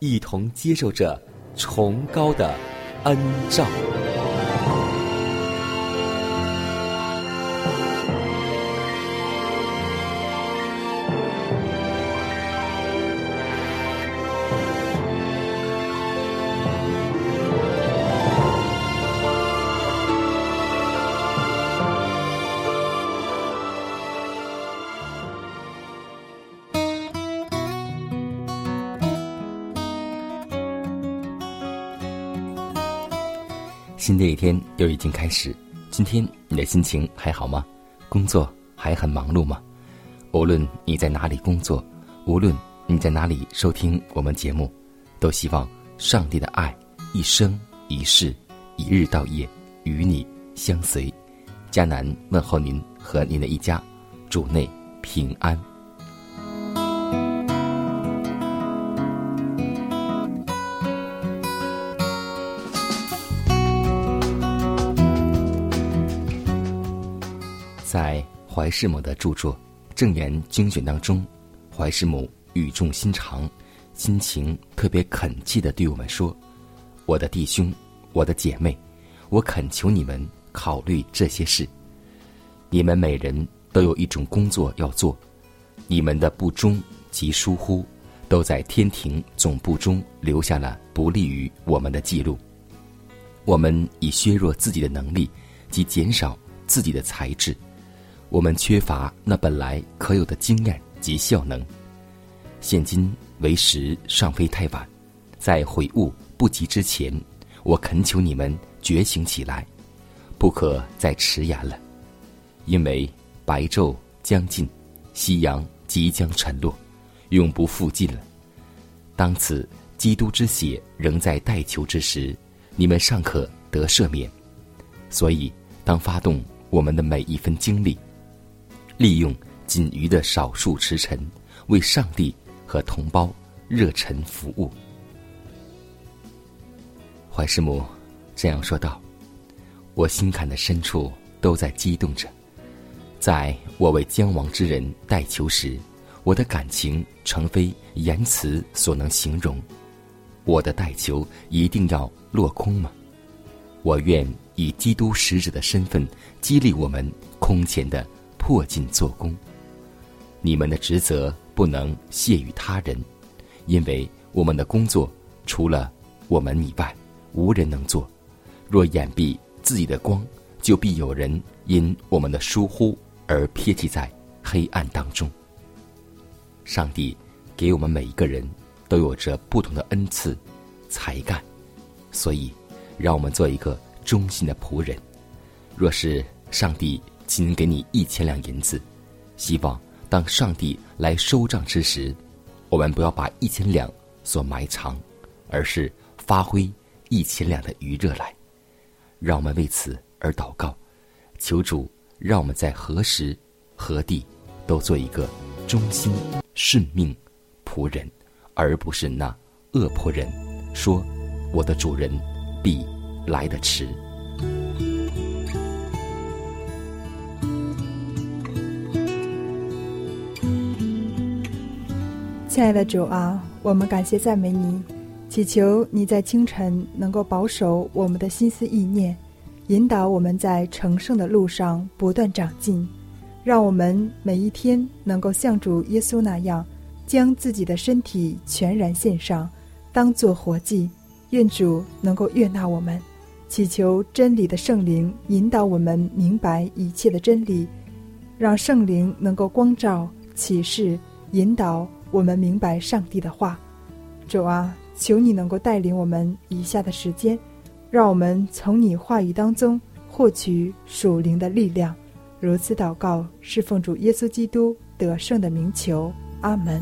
一同接受着崇高的恩照。又已经开始，今天你的心情还好吗？工作还很忙碌吗？无论你在哪里工作，无论你在哪里收听我们节目，都希望上帝的爱一生一世、一日到夜与你相随。迦南问候您和您的一家，主内平安。怀世母的著作《正言精选》当中，怀世母语重心长、心情特别恳切的对我们说：“我的弟兄，我的姐妹，我恳求你们考虑这些事。你们每人都有一种工作要做，你们的不忠及疏忽，都在天庭总部中留下了不利于我们的记录。我们以削弱自己的能力及减少自己的才智。”我们缺乏那本来可有的经验及效能。现今为时尚非太晚，在悔悟不及之前，我恳求你们觉醒起来，不可再迟延了。因为白昼将近，夕阳即将沉落，永不复近了。当此基督之血仍在待求之时，你们尚可得赦免。所以，当发动我们的每一分精力。利用仅余的少数时辰，为上帝和同胞热忱服务。怀师母这样说道：“我心坎的深处都在激动着，在我为将亡之人代求时，我的感情诚非言辞所能形容。我的代求一定要落空吗？我愿以基督使者的身份激励我们空前的。”迫尽做工，你们的职责不能卸于他人，因为我们的工作除了我们以外，无人能做。若掩蔽自己的光，就必有人因我们的疏忽而撇弃在黑暗当中。上帝给我们每一个人都有着不同的恩赐、才干，所以让我们做一个忠心的仆人。若是上帝。仅给你一千两银子，希望当上帝来收账之时，我们不要把一千两所埋藏，而是发挥一千两的余热来。让我们为此而祷告，求主让我们在何时何地都做一个忠心顺命仆人，而不是那恶仆人，说我的主人必来得迟。亲爱的主啊，我们感谢赞美你，祈求你在清晨能够保守我们的心思意念，引导我们在成圣的路上不断长进，让我们每一天能够像主耶稣那样，将自己的身体全然献上，当做活祭。愿主能够悦纳我们，祈求真理的圣灵引导我们明白一切的真理，让圣灵能够光照、启示、引导我们明白上帝的话。主啊，求你能够带领我们以下的时间。让我们从你话语当中获取属灵的力量，如此祷告，是奉主耶稣基督得胜的名求，阿门。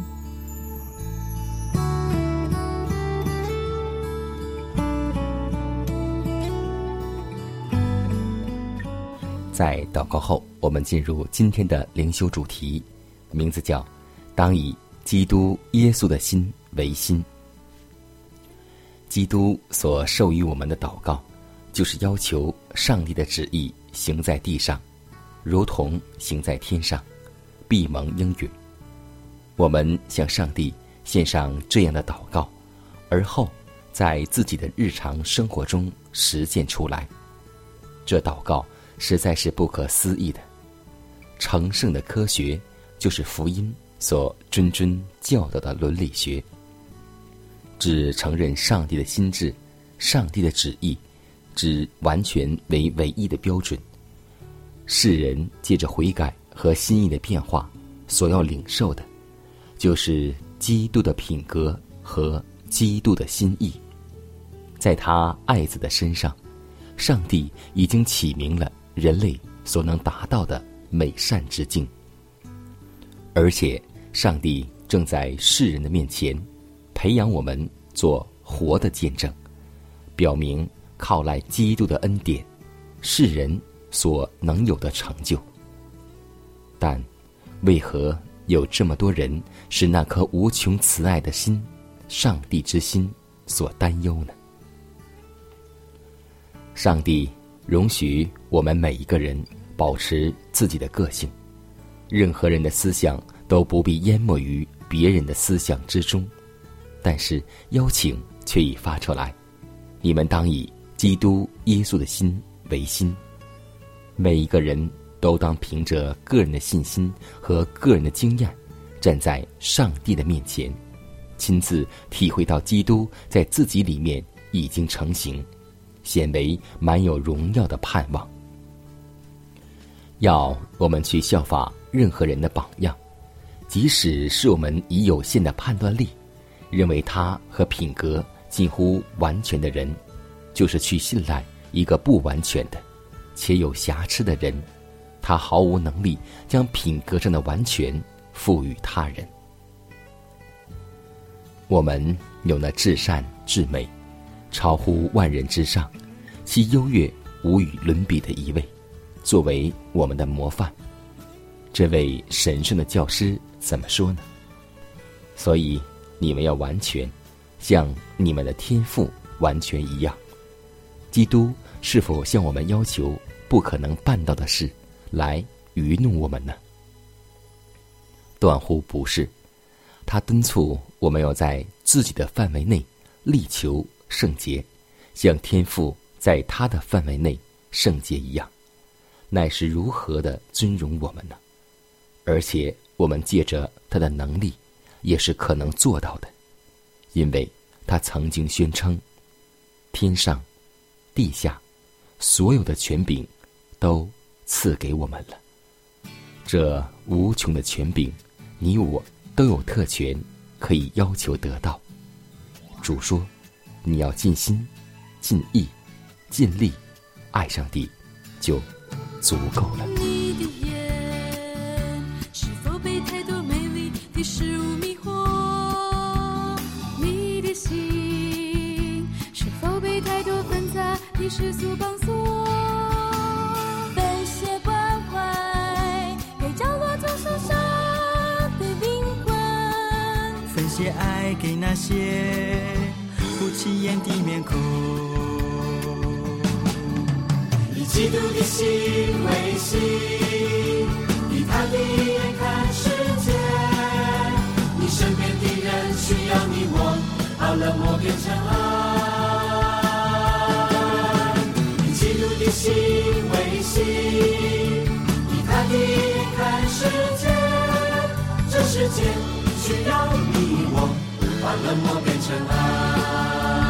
在祷告后，我们进入今天的灵修主题，名字叫“当以基督耶稣的心为心”。基督所授予我们的祷告，就是要求上帝的旨意行在地上，如同行在天上，必蒙应允。我们向上帝献上这样的祷告，而后在自己的日常生活中实践出来。这祷告实在是不可思议的。成圣的科学，就是福音所谆谆教导的伦理学。只承认上帝的心智、上帝的旨意，只完全为唯一的标准。世人借着悔改和心意的变化，所要领受的，就是基督的品格和基督的心意。在他爱子的身上，上帝已经启明了人类所能达到的美善之境，而且上帝正在世人的面前。培养我们做活的见证，表明靠赖基督的恩典，世人所能有的成就。但为何有这么多人是那颗无穷慈爱的心、上帝之心所担忧呢？上帝容许我们每一个人保持自己的个性，任何人的思想都不必淹没于别人的思想之中。但是邀请却已发出来，你们当以基督耶稣的心为心。每一个人都当凭着个人的信心和个人的经验，站在上帝的面前，亲自体会到基督在自己里面已经成型，显为满有荣耀的盼望。要我们去效法任何人的榜样，即使是我们以有限的判断力。认为他和品格近乎完全的人，就是去信赖一个不完全的且有瑕疵的人，他毫无能力将品格上的完全赋予他人。我们有那至善至美、超乎万人之上、其优越无与伦比的一位，作为我们的模范。这位神圣的教师怎么说呢？所以。你们要完全，像你们的天赋完全一样。基督是否向我们要求不可能办到的事，来愚弄我们呢？断乎不是。他敦促我们要在自己的范围内力求圣洁，像天赋在他的范围内圣洁一样，乃是如何的尊荣我们呢？而且我们借着他的能力。也是可能做到的，因为他曾经宣称：“天上、地下，所有的权柄，都赐给我们了。这无穷的权柄，你我都有特权，可以要求得到。”主说：“你要尽心、尽意、尽力爱上帝，就足够了。”迷惑你的心是否被太多纷杂的世俗绑锁，分些关怀给角落中受伤的灵魂，分些爱给那些不起眼的面孔。以基督的心为心，以他的眼看世界。的人需要你我，把冷漠变成爱。心为心，以他的看世界，这世界需要你我，把冷漠变成爱。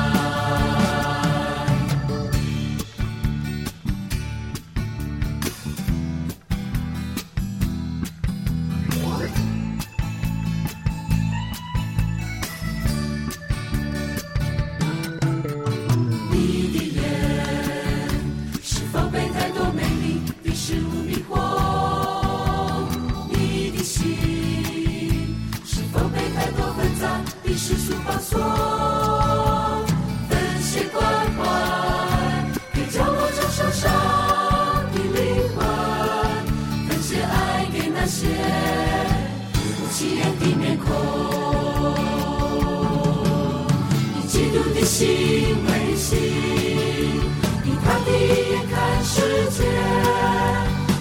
心为心，以他的眼看世界。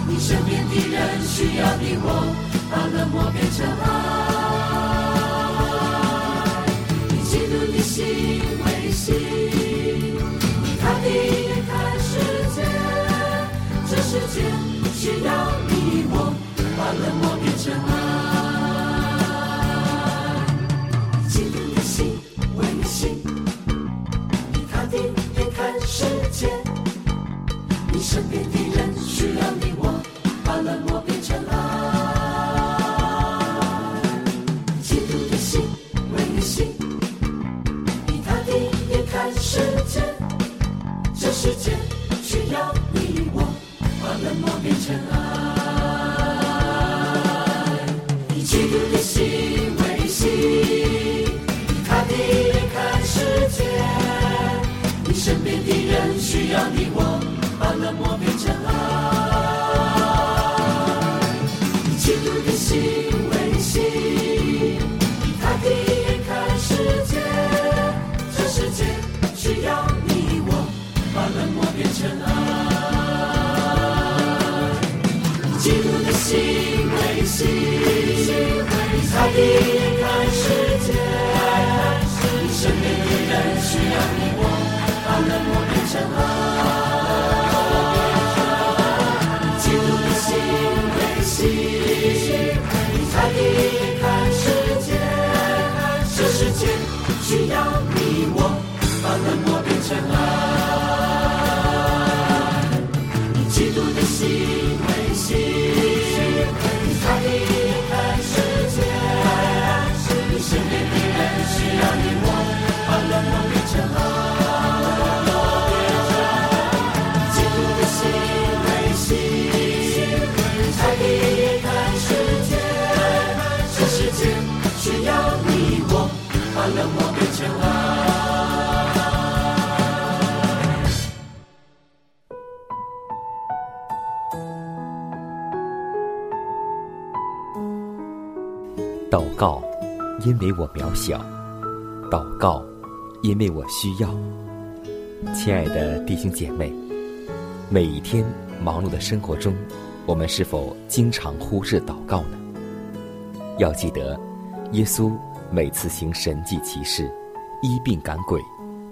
你身边的人需要你我，把冷漠变成爱。以基督的心为心，以他的眼看世界。这世界需要你我，把冷漠变成爱。世界。你身边的人需要你我，把冷漠变成爱。嫉妒的心为你心，你他的眼看世界。这世界需要你我，把冷漠变成爱。看世界身边的人需要你我把冷漠变成爱你嫉妒的心维系你猜的看世界这世界需要你我把冷漠变成爱你嫉妒的心冷漠变成爱。祷告，因为我渺小；祷告，因为我需要。亲爱的弟兄姐妹，每一天忙碌的生活中，我们是否经常忽视祷告呢？要记得，耶稣每次行神迹奇事、医病赶鬼，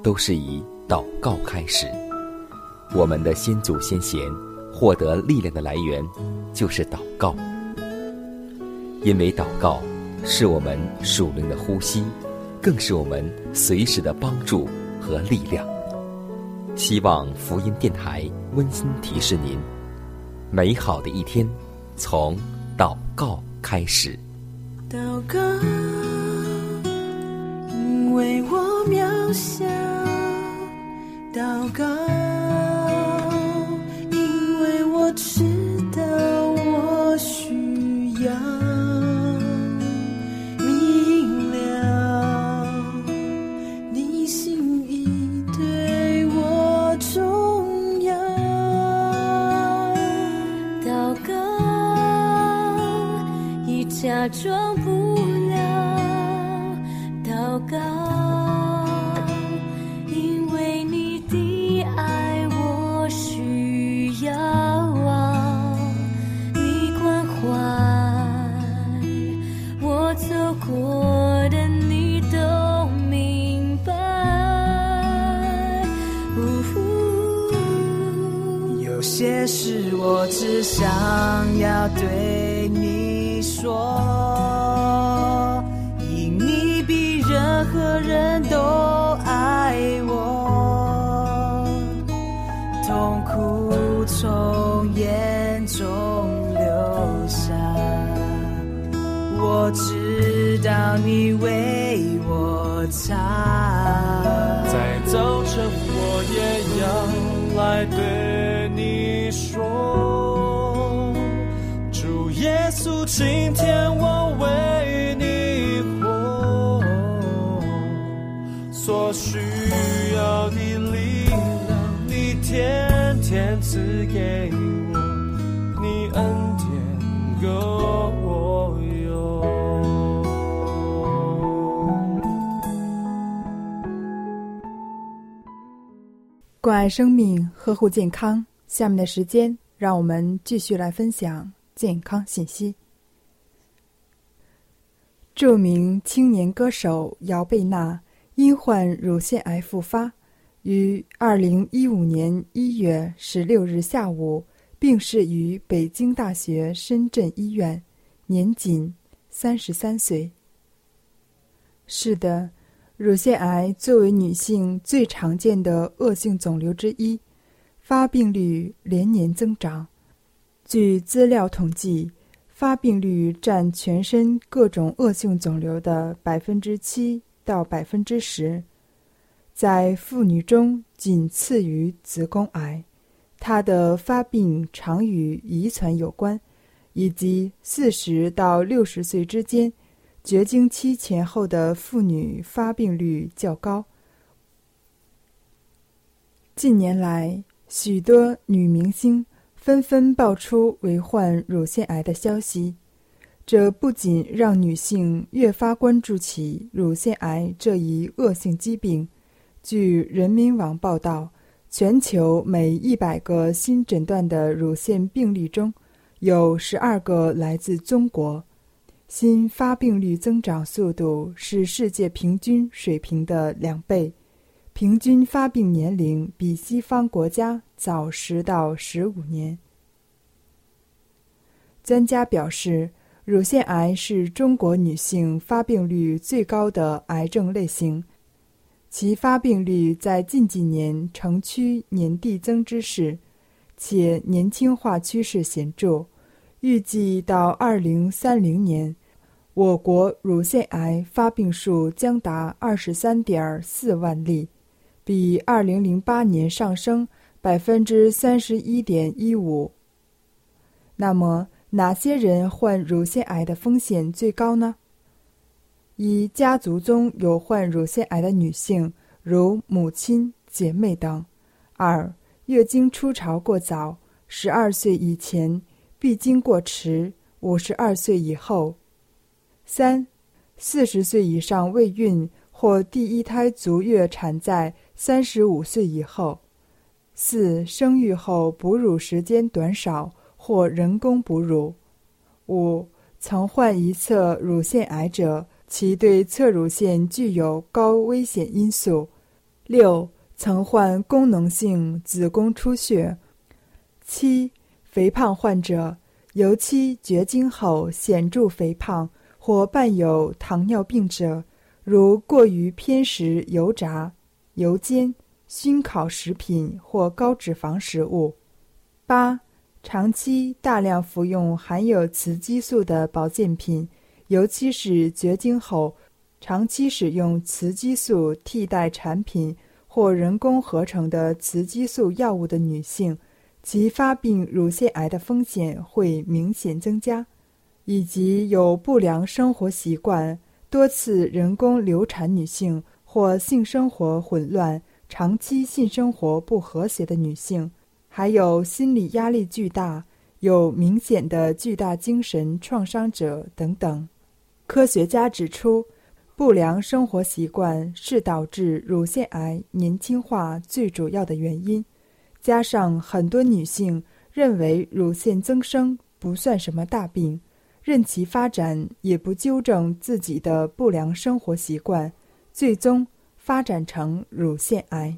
都是以祷告开始。我们的先祖先贤获得力量的来源，就是祷告。因为祷告是我们属灵的呼吸，更是我们随时的帮助和力量。希望福音电台温馨提示您：美好的一天从祷告开始。祷告，为我渺小；祷告，因为我知道我需要明了你心意对我重要。祷告，已假装知道你为我擦。在早晨，我也要来对你说，主耶稣，今天我为你活，所需要的力量，你天天赐给我，你恩典够。关爱生命，呵护健康。下面的时间，让我们继续来分享健康信息。著名青年歌手姚贝娜因患乳腺癌复发，于二零一五年一月十六日下午病逝于北京大学深圳医院，年仅三十三岁。是的。乳腺癌作为女性最常见的恶性肿瘤之一，发病率连年增长。据资料统计，发病率占全身各种恶性肿瘤的百分之七到百分之十，在妇女中仅次于子宫癌。它的发病常与遗传有关，以及四十到六十岁之间。绝经期前后的妇女发病率较高。近年来，许多女明星纷纷爆出为患乳腺癌的消息，这不仅让女性越发关注起乳腺癌这一恶性疾病。据人民网报道，全球每一百个新诊断的乳腺病例中，有十二个来自中国。新发病率增长速度是世界平均水平的两倍，平均发病年龄比西方国家早十到十五年。专家表示，乳腺癌是中国女性发病率最高的癌症类型，其发病率在近几年呈趋年递增之势，且年轻化趋势显著。预计到二零三零年，我国乳腺癌发病数将达二十三点四万例，比二零零八年上升百分之三十一点一五。那么，哪些人患乳腺癌的风险最高呢？一、家族中有患乳腺癌的女性，如母亲、姐妹等；二、月经初潮过早，十二岁以前。必经过迟，五十二岁以后；三，四十岁以上未孕或第一胎足月产在三十五岁以后；四，生育后哺乳时间短少或人工哺乳；五，曾患一侧乳腺癌者，其对侧乳腺具有高危险因素；六，曾患功能性子宫出血；七。肥胖患者，尤其绝经后显著肥胖或伴有糖尿病者，如过于偏食油炸、油煎、熏烤食品或高脂肪食物。八、长期大量服用含有雌激素的保健品，尤其是绝经后长期使用雌激素替代产品或人工合成的雌激素药物的女性。其发病乳腺癌的风险会明显增加，以及有不良生活习惯、多次人工流产女性或性生活混乱、长期性生活不和谐的女性，还有心理压力巨大、有明显的巨大精神创伤者等等。科学家指出，不良生活习惯是导致乳腺癌年轻化最主要的原因。加上很多女性认为乳腺增生不算什么大病，任其发展，也不纠正自己的不良生活习惯，最终发展成乳腺癌。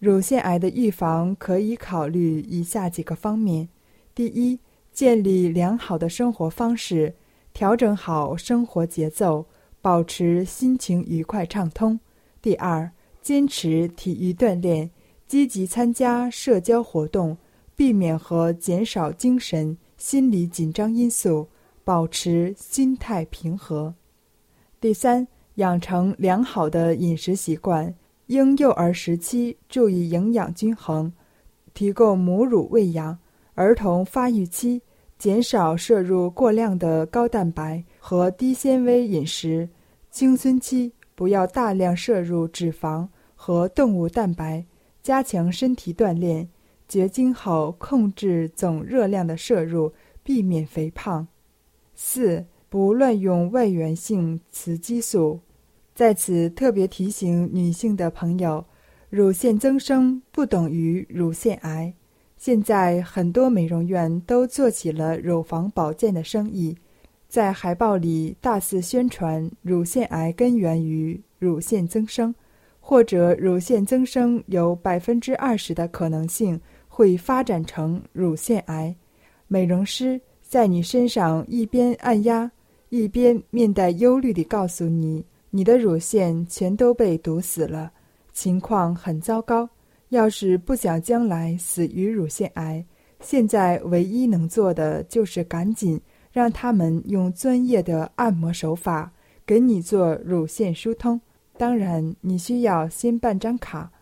乳腺癌的预防可以考虑以下几个方面：第一，建立良好的生活方式，调整好生活节奏，保持心情愉快畅通；第二，坚持体育锻炼，积极参加社交活动，避免和减少精神、心理紧张因素，保持心态平和。第三，养成良好的饮食习惯，婴幼儿时期注意营养均衡，提供母乳喂养；儿童发育期减少摄入过量的高蛋白和低纤维饮食；青春期不要大量摄入脂肪和动物蛋白，加强身体锻炼；绝经后控制总热量的摄入，避免肥胖。四。不乱用外源性雌激素，在此特别提醒女性的朋友：乳腺增生不等于乳腺癌。现在很多美容院都做起了乳房保健的生意，在海报里大肆宣传乳腺癌根源于乳腺增生，或者乳腺增生有百分之二十的可能性会发展成乳腺癌。美容师在你身上一边按压。一边面带忧虑地告诉你，你的乳腺全都被堵死了，情况很糟糕。要是不想将来死于乳腺癌，现在唯一能做的就是赶紧让他们用专业的按摩手法给你做乳腺疏通。当然，你需要先办张卡。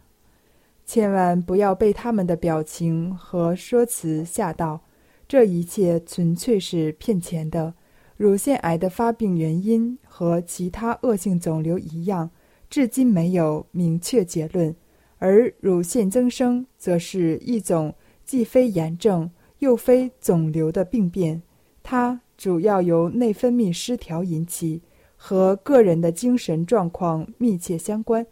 千万不要被他们的表情和说辞吓到，这一切纯粹是骗钱的。乳腺癌的发病原因和其他恶性肿瘤一样，至今没有明确结论。而乳腺增生则是一种既非炎症又非肿瘤的病变，它主要由内分泌失调引起，和个人的精神状况密切相关。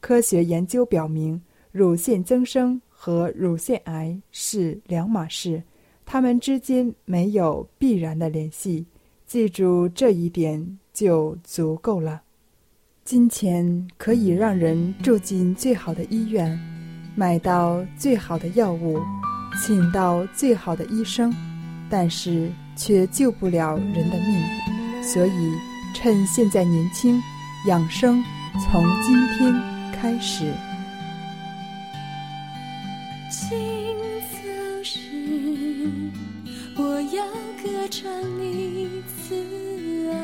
科学研究表明，乳腺增生和乳腺癌是两码事，它们之间没有必然的联系。记住这一点就足够了。金钱可以让人住进最好的医院，买到最好的药物，请到最好的医生，但是却救不了人的命。所以，趁现在年轻，养生从今天开始。今早时，我要歌唱你。慈爱，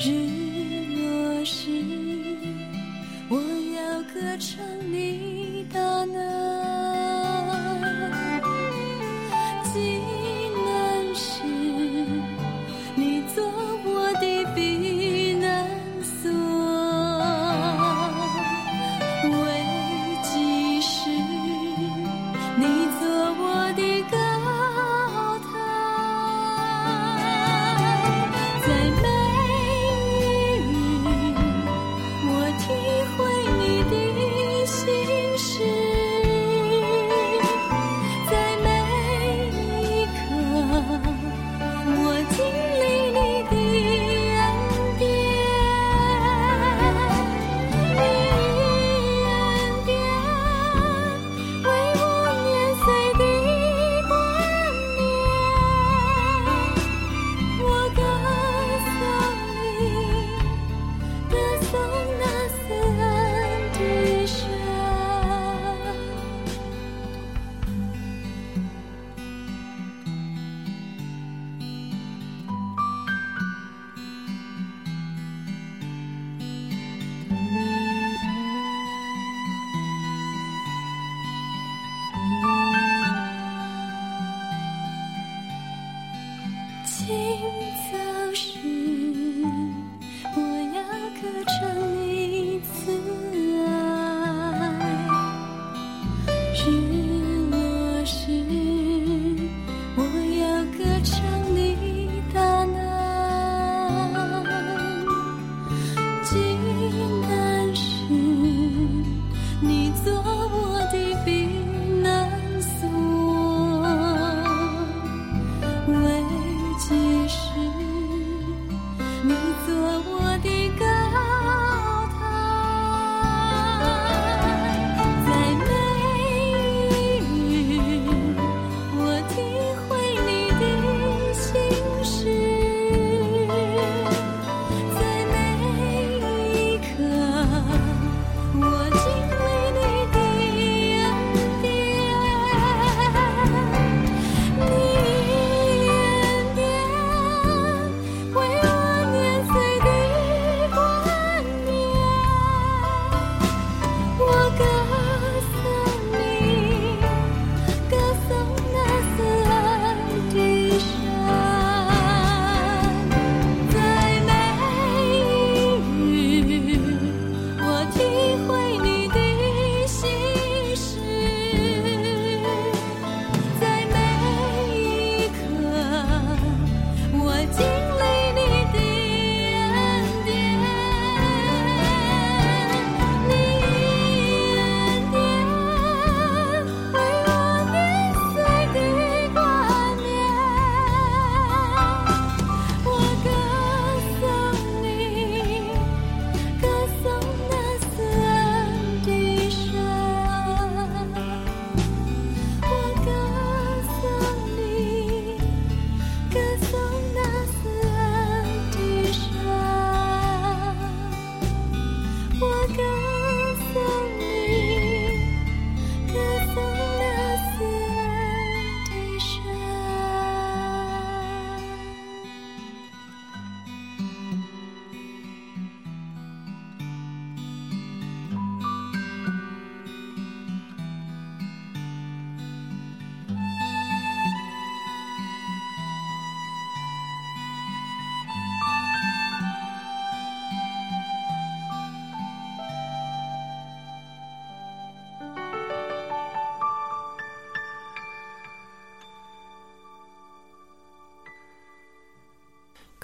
日落时，我要歌唱你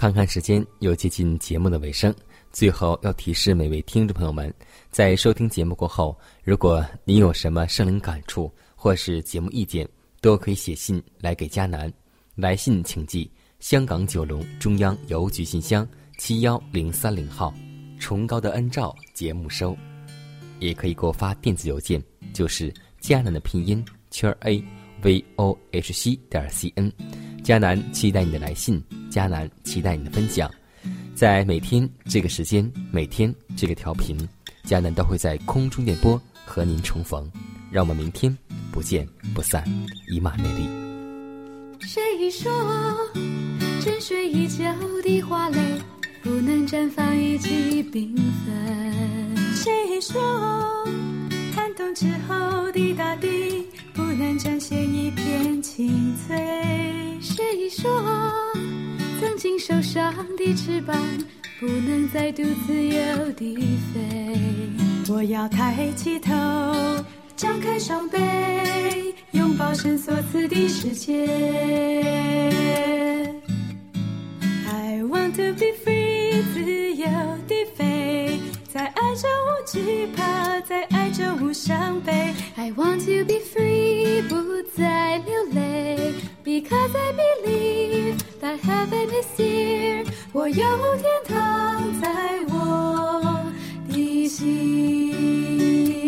看看时间，又接近节目的尾声。最后要提示每位听众朋友们，在收听节目过后，如果您有什么生灵感触或是节目意见，都可以写信来给迦南。来信请寄香港九龙中央邮局信箱七幺零三零号，崇高的恩照节目收。也可以给我发电子邮件，就是迦南的拼音圈 a v o h c 点 c n。迦南期待你的来信，迦南期待你的分享。在每天这个时间，每天这个调频，迦南都会在空中电波和您重逢。让我们明天不见不散，以马内利。谁说沉睡已久的花蕾不能绽放一起缤纷？谁说寒冬之后的大地不能展现一片青翠？谁说？曾经受伤的翅膀，不能再度自由地飞。我要抬起头，张开双臂，拥抱神所赐的世界。I want to be free，再，爱就无惧怕，再爱就无伤悲。I want to be free，不再流泪，Because I believe。That heaven is here，我有天堂在我的心。